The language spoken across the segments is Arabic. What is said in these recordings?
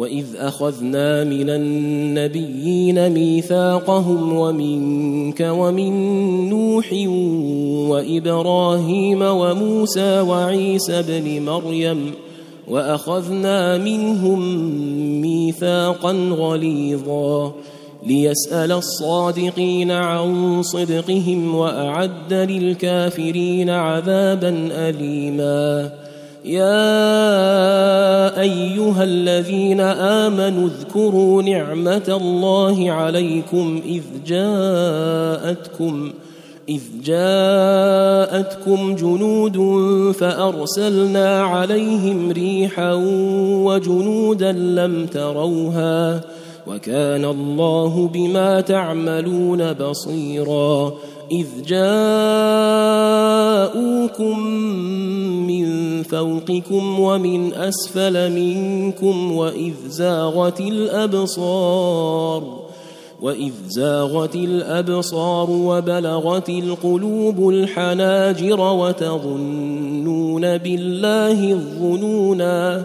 واذ اخذنا من النبيين ميثاقهم ومنك ومن نوح وابراهيم وموسى وعيسى ابن مريم واخذنا منهم ميثاقا غليظا ليسال الصادقين عن صدقهم واعد للكافرين عذابا اليما يا أيها الذين آمنوا اذكروا نعمة الله عليكم إذ جاءتكم إذ جاءتكم جنود فأرسلنا عليهم ريحا وجنودا لم تروها وكان الله بما تعملون بصيرا. إذ جاءوكم من فوقكم ومن أسفل منكم وإذ زاغت الأبصار وإذ زاغت الأبصار وبلغت القلوب الحناجر وتظنون بالله الظنونا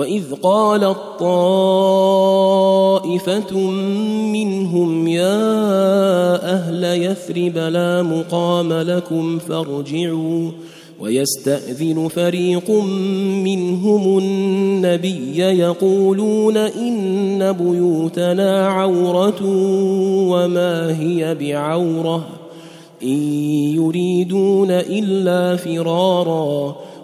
واذ قالت طائفه منهم يا أهل يثرب لا مقام لكم فارجعوا ويستاذن فريق منهم النبي يقولون ان بيوتنا عوره وما هي بعوره ان يريدون الا فرارا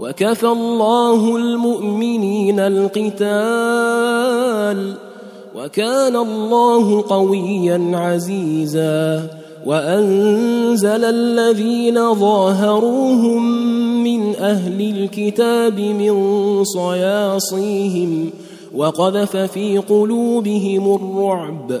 وكفى الله المؤمنين القتال وكان الله قويا عزيزا وأنزل الذين ظاهروهم من أهل الكتاب من صياصيهم وقذف في قلوبهم الرعب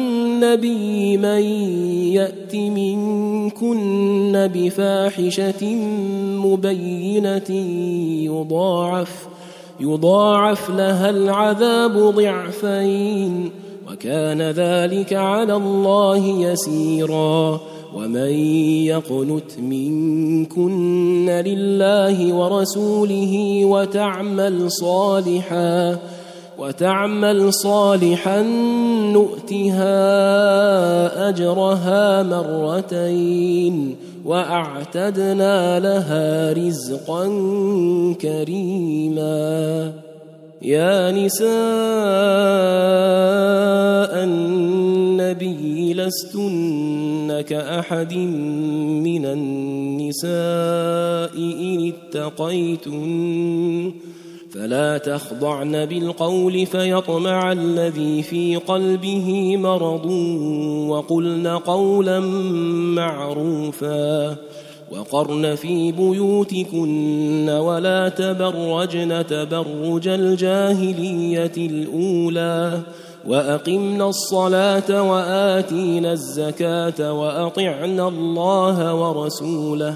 من يأت منكن بفاحشة مبينة يضاعف يضاعف لها العذاب ضعفين وكان ذلك على الله يسيرا ومن يقنت منكن لله ورسوله وتعمل صالحا وتعمل صالحا نؤتها أجرها مرتين وأعتدنا لها رزقا كريما. يا نساء النبي لستن كأحد من النساء إن اتقيتن فلا تخضعن بالقول فيطمع الذي في قلبه مرض وقلن قولا معروفا وقرن في بيوتكن ولا تبرجن تبرج الجاهلية الأولى وأقمنا الصلاة وآتينا الزكاة وأطعنا الله ورسوله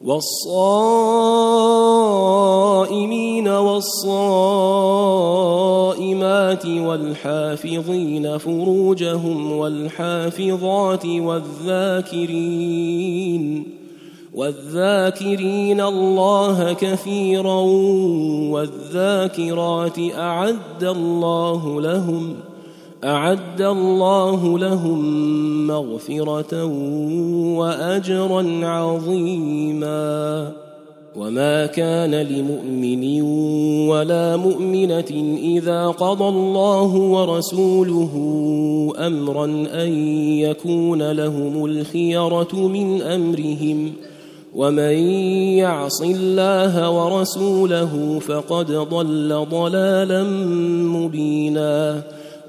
والصائمين والصائمات والحافظين فروجهم والحافظات والذاكرين والذاكرين الله كثيرا والذاكرات أعد الله لهم أعد الله لهم مغفرة وأجرا عظيما. وما كان لمؤمن ولا مؤمنة إذا قضى الله ورسوله أمرا أن يكون لهم الخيرة من أمرهم ۖ. ومن يعص الله ورسوله فقد ضل ضلالا مبينا.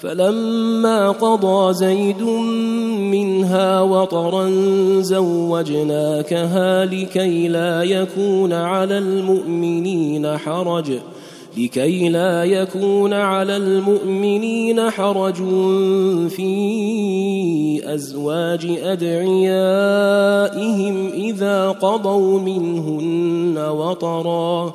فلما قضى زيد منها وطرا زوجناكها لكي لا يكون على المؤمنين حرج. لكي لا يكون على المؤمنين حرج في أزواج أدعيائهم إذا قضوا منهن وطرا.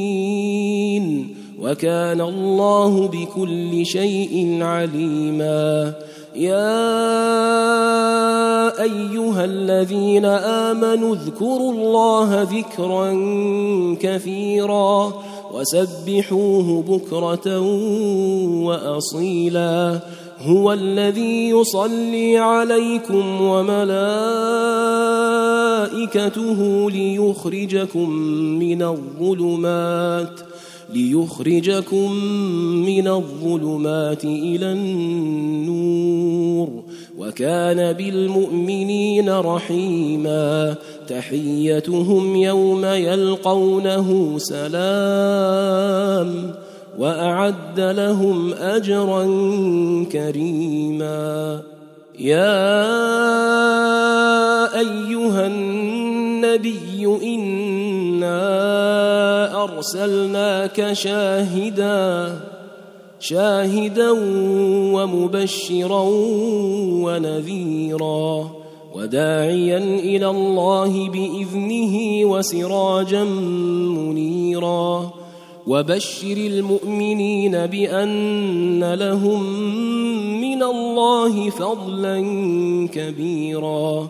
وكان الله بكل شيء عليما. يا أيها الذين آمنوا اذكروا الله ذكرا كثيرا وسبحوه بكرة وأصيلا. هو الذي يصلي عليكم وملائكته ليخرجكم من الظلمات. ليخرجكم من الظلمات إلى النور وكان بالمؤمنين رحيما تحيتهم يوم يلقونه سلام وأعد لهم أجرا كريما يا أيها النبي إنا أرسلناك شاهدا شاهدا ومبشرا ونذيرا وداعيا إلى الله بإذنه وسراجا منيرا. وبشر المؤمنين بأن لهم من الله فضلا كبيرا.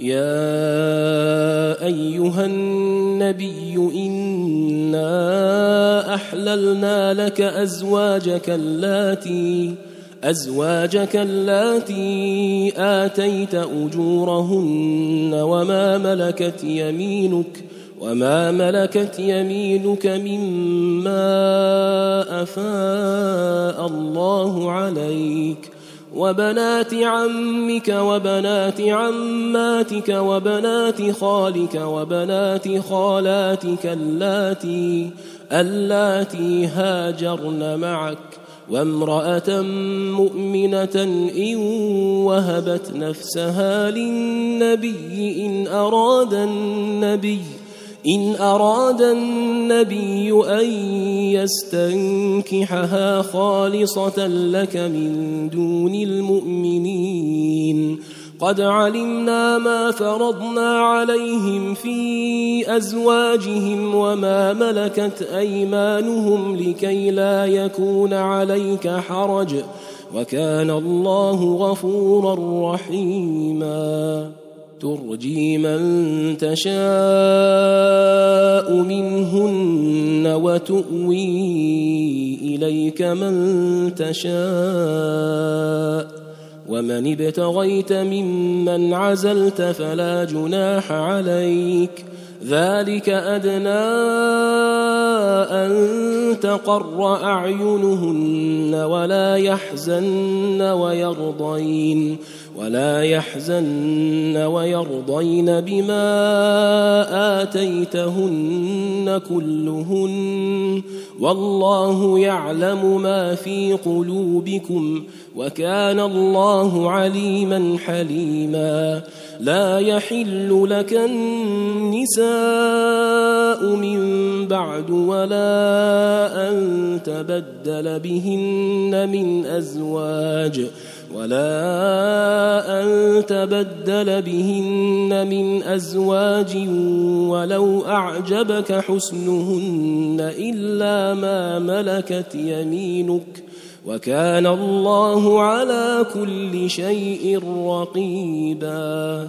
يا أيها النبي إنا أحللنا لك أزواجك اللاتي أزواجك اللاتي آتيت أجورهن وما ملكت يمينك وما ملكت يمينك مما أفاء الله عليك وبنات عمك وبنات عماتك وبنات خالك وبنات خالاتك اللاتي اللاتي هاجرن معك وامرأة مؤمنة إن وهبت نفسها للنبي إن أراد النبي إن أراد النبي أن يستنكحها خالصة لك من دون المؤمنين. قد علمنا ما فرضنا عليهم في أزواجهم وما ملكت أيمانهم لكي لا يكون عليك حرج. وكان الله غفورا رحيما. ترجي من تشاء منهن وتؤوي إليك من تشاء. ومن ابتغيت ممن عزلت فلا جناح عليك. ذلك أدنى أن تقر أعينهن ولا يحزن ويرضين. ولا يحزن ويرضين بما آتيتهن كلهن والله يعلم ما في قلوبكم وكان الله عليما حليما لا يحل لك النساء من بعد ولا أن تبدل بهن من أزواج ولا ان تبدل بهن من ازواج ولو اعجبك حسنهن الا ما ملكت يمينك وكان الله على كل شيء رقيبا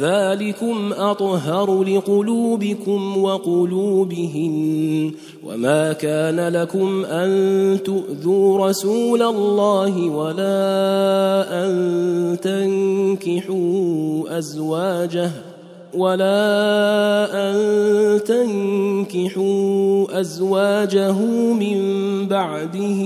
ذلكم أطهر لقلوبكم وقلوبهن وما كان لكم أن تؤذوا رسول الله ولا أن تنكحوا أزواجه ولا أن تنكحوا أزواجه من بعده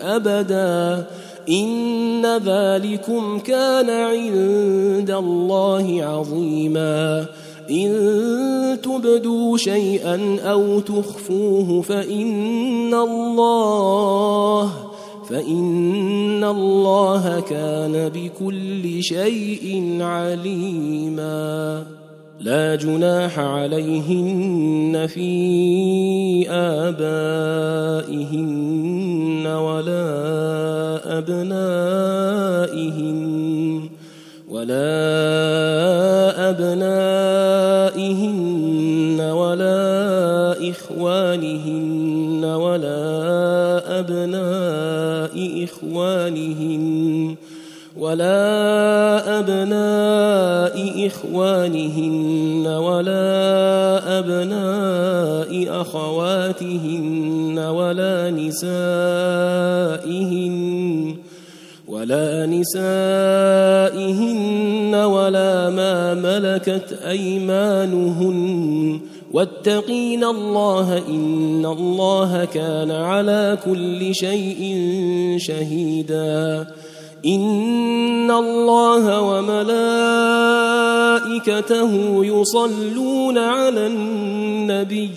أبدا إن ذلكم كان عند الله عظيما. إن تبدوا شيئا أو تخفوه فإن الله فإن الله كان بكل شيء عليما. لا جناح عليهن في آبائهن ولا أبنائهن ولا أبنائهن ولا إخوانهن ولا أبناء إخوانهن ولا أبناء إخوانهن ولا أبناء أخواتهن ولا نسائهن ولا نسائهن ولا ما ملكت أيمانهن واتقين الله إن الله كان على كل شيء شهيداً ان الله وملائكته يصلون على النبي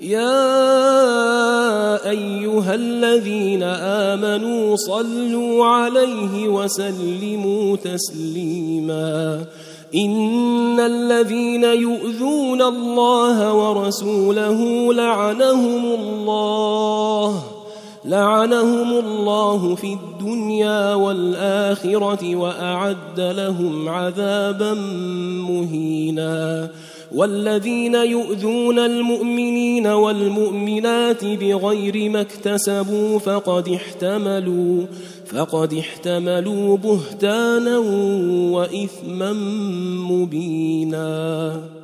يا ايها الذين امنوا صلوا عليه وسلموا تسليما ان الذين يؤذون الله ورسوله لعنهم الله لعنهم الله في الدنيا والآخرة وأعد لهم عذابا مهينا. والذين يؤذون المؤمنين والمؤمنات بغير ما اكتسبوا فقد احتملوا فقد احتملوا بهتانا وإثما مبينا.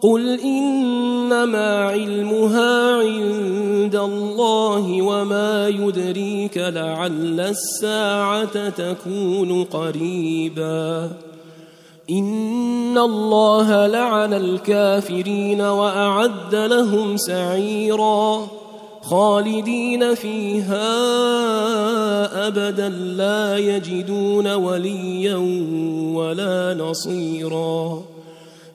قل انما علمها عند الله وما يدريك لعل الساعة تكون قريبا ان الله لعن الكافرين واعد لهم سعيرا خالدين فيها ابدا لا يجدون وليا ولا نصيرا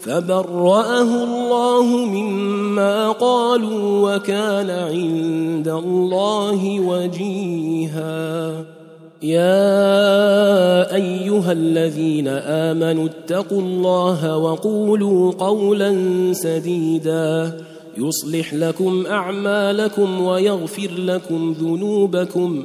فبرأه الله مما قالوا وكان عند الله وجيها. يا أيها الذين آمنوا اتقوا الله وقولوا قولا سديدا. يصلح لكم أعمالكم ويغفر لكم ذنوبكم.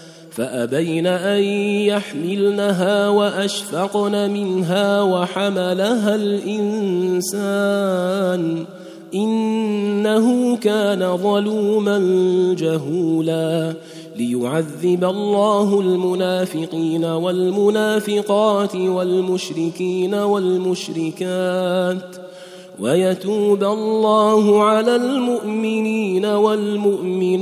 فأبين أن يحملنها وأشفقن منها وحملها الإنسان إنه كان ظلوما جهولا ليعذب الله المنافقين والمنافقات والمشركين والمشركات ويتوب الله على المؤمنين والمؤمنات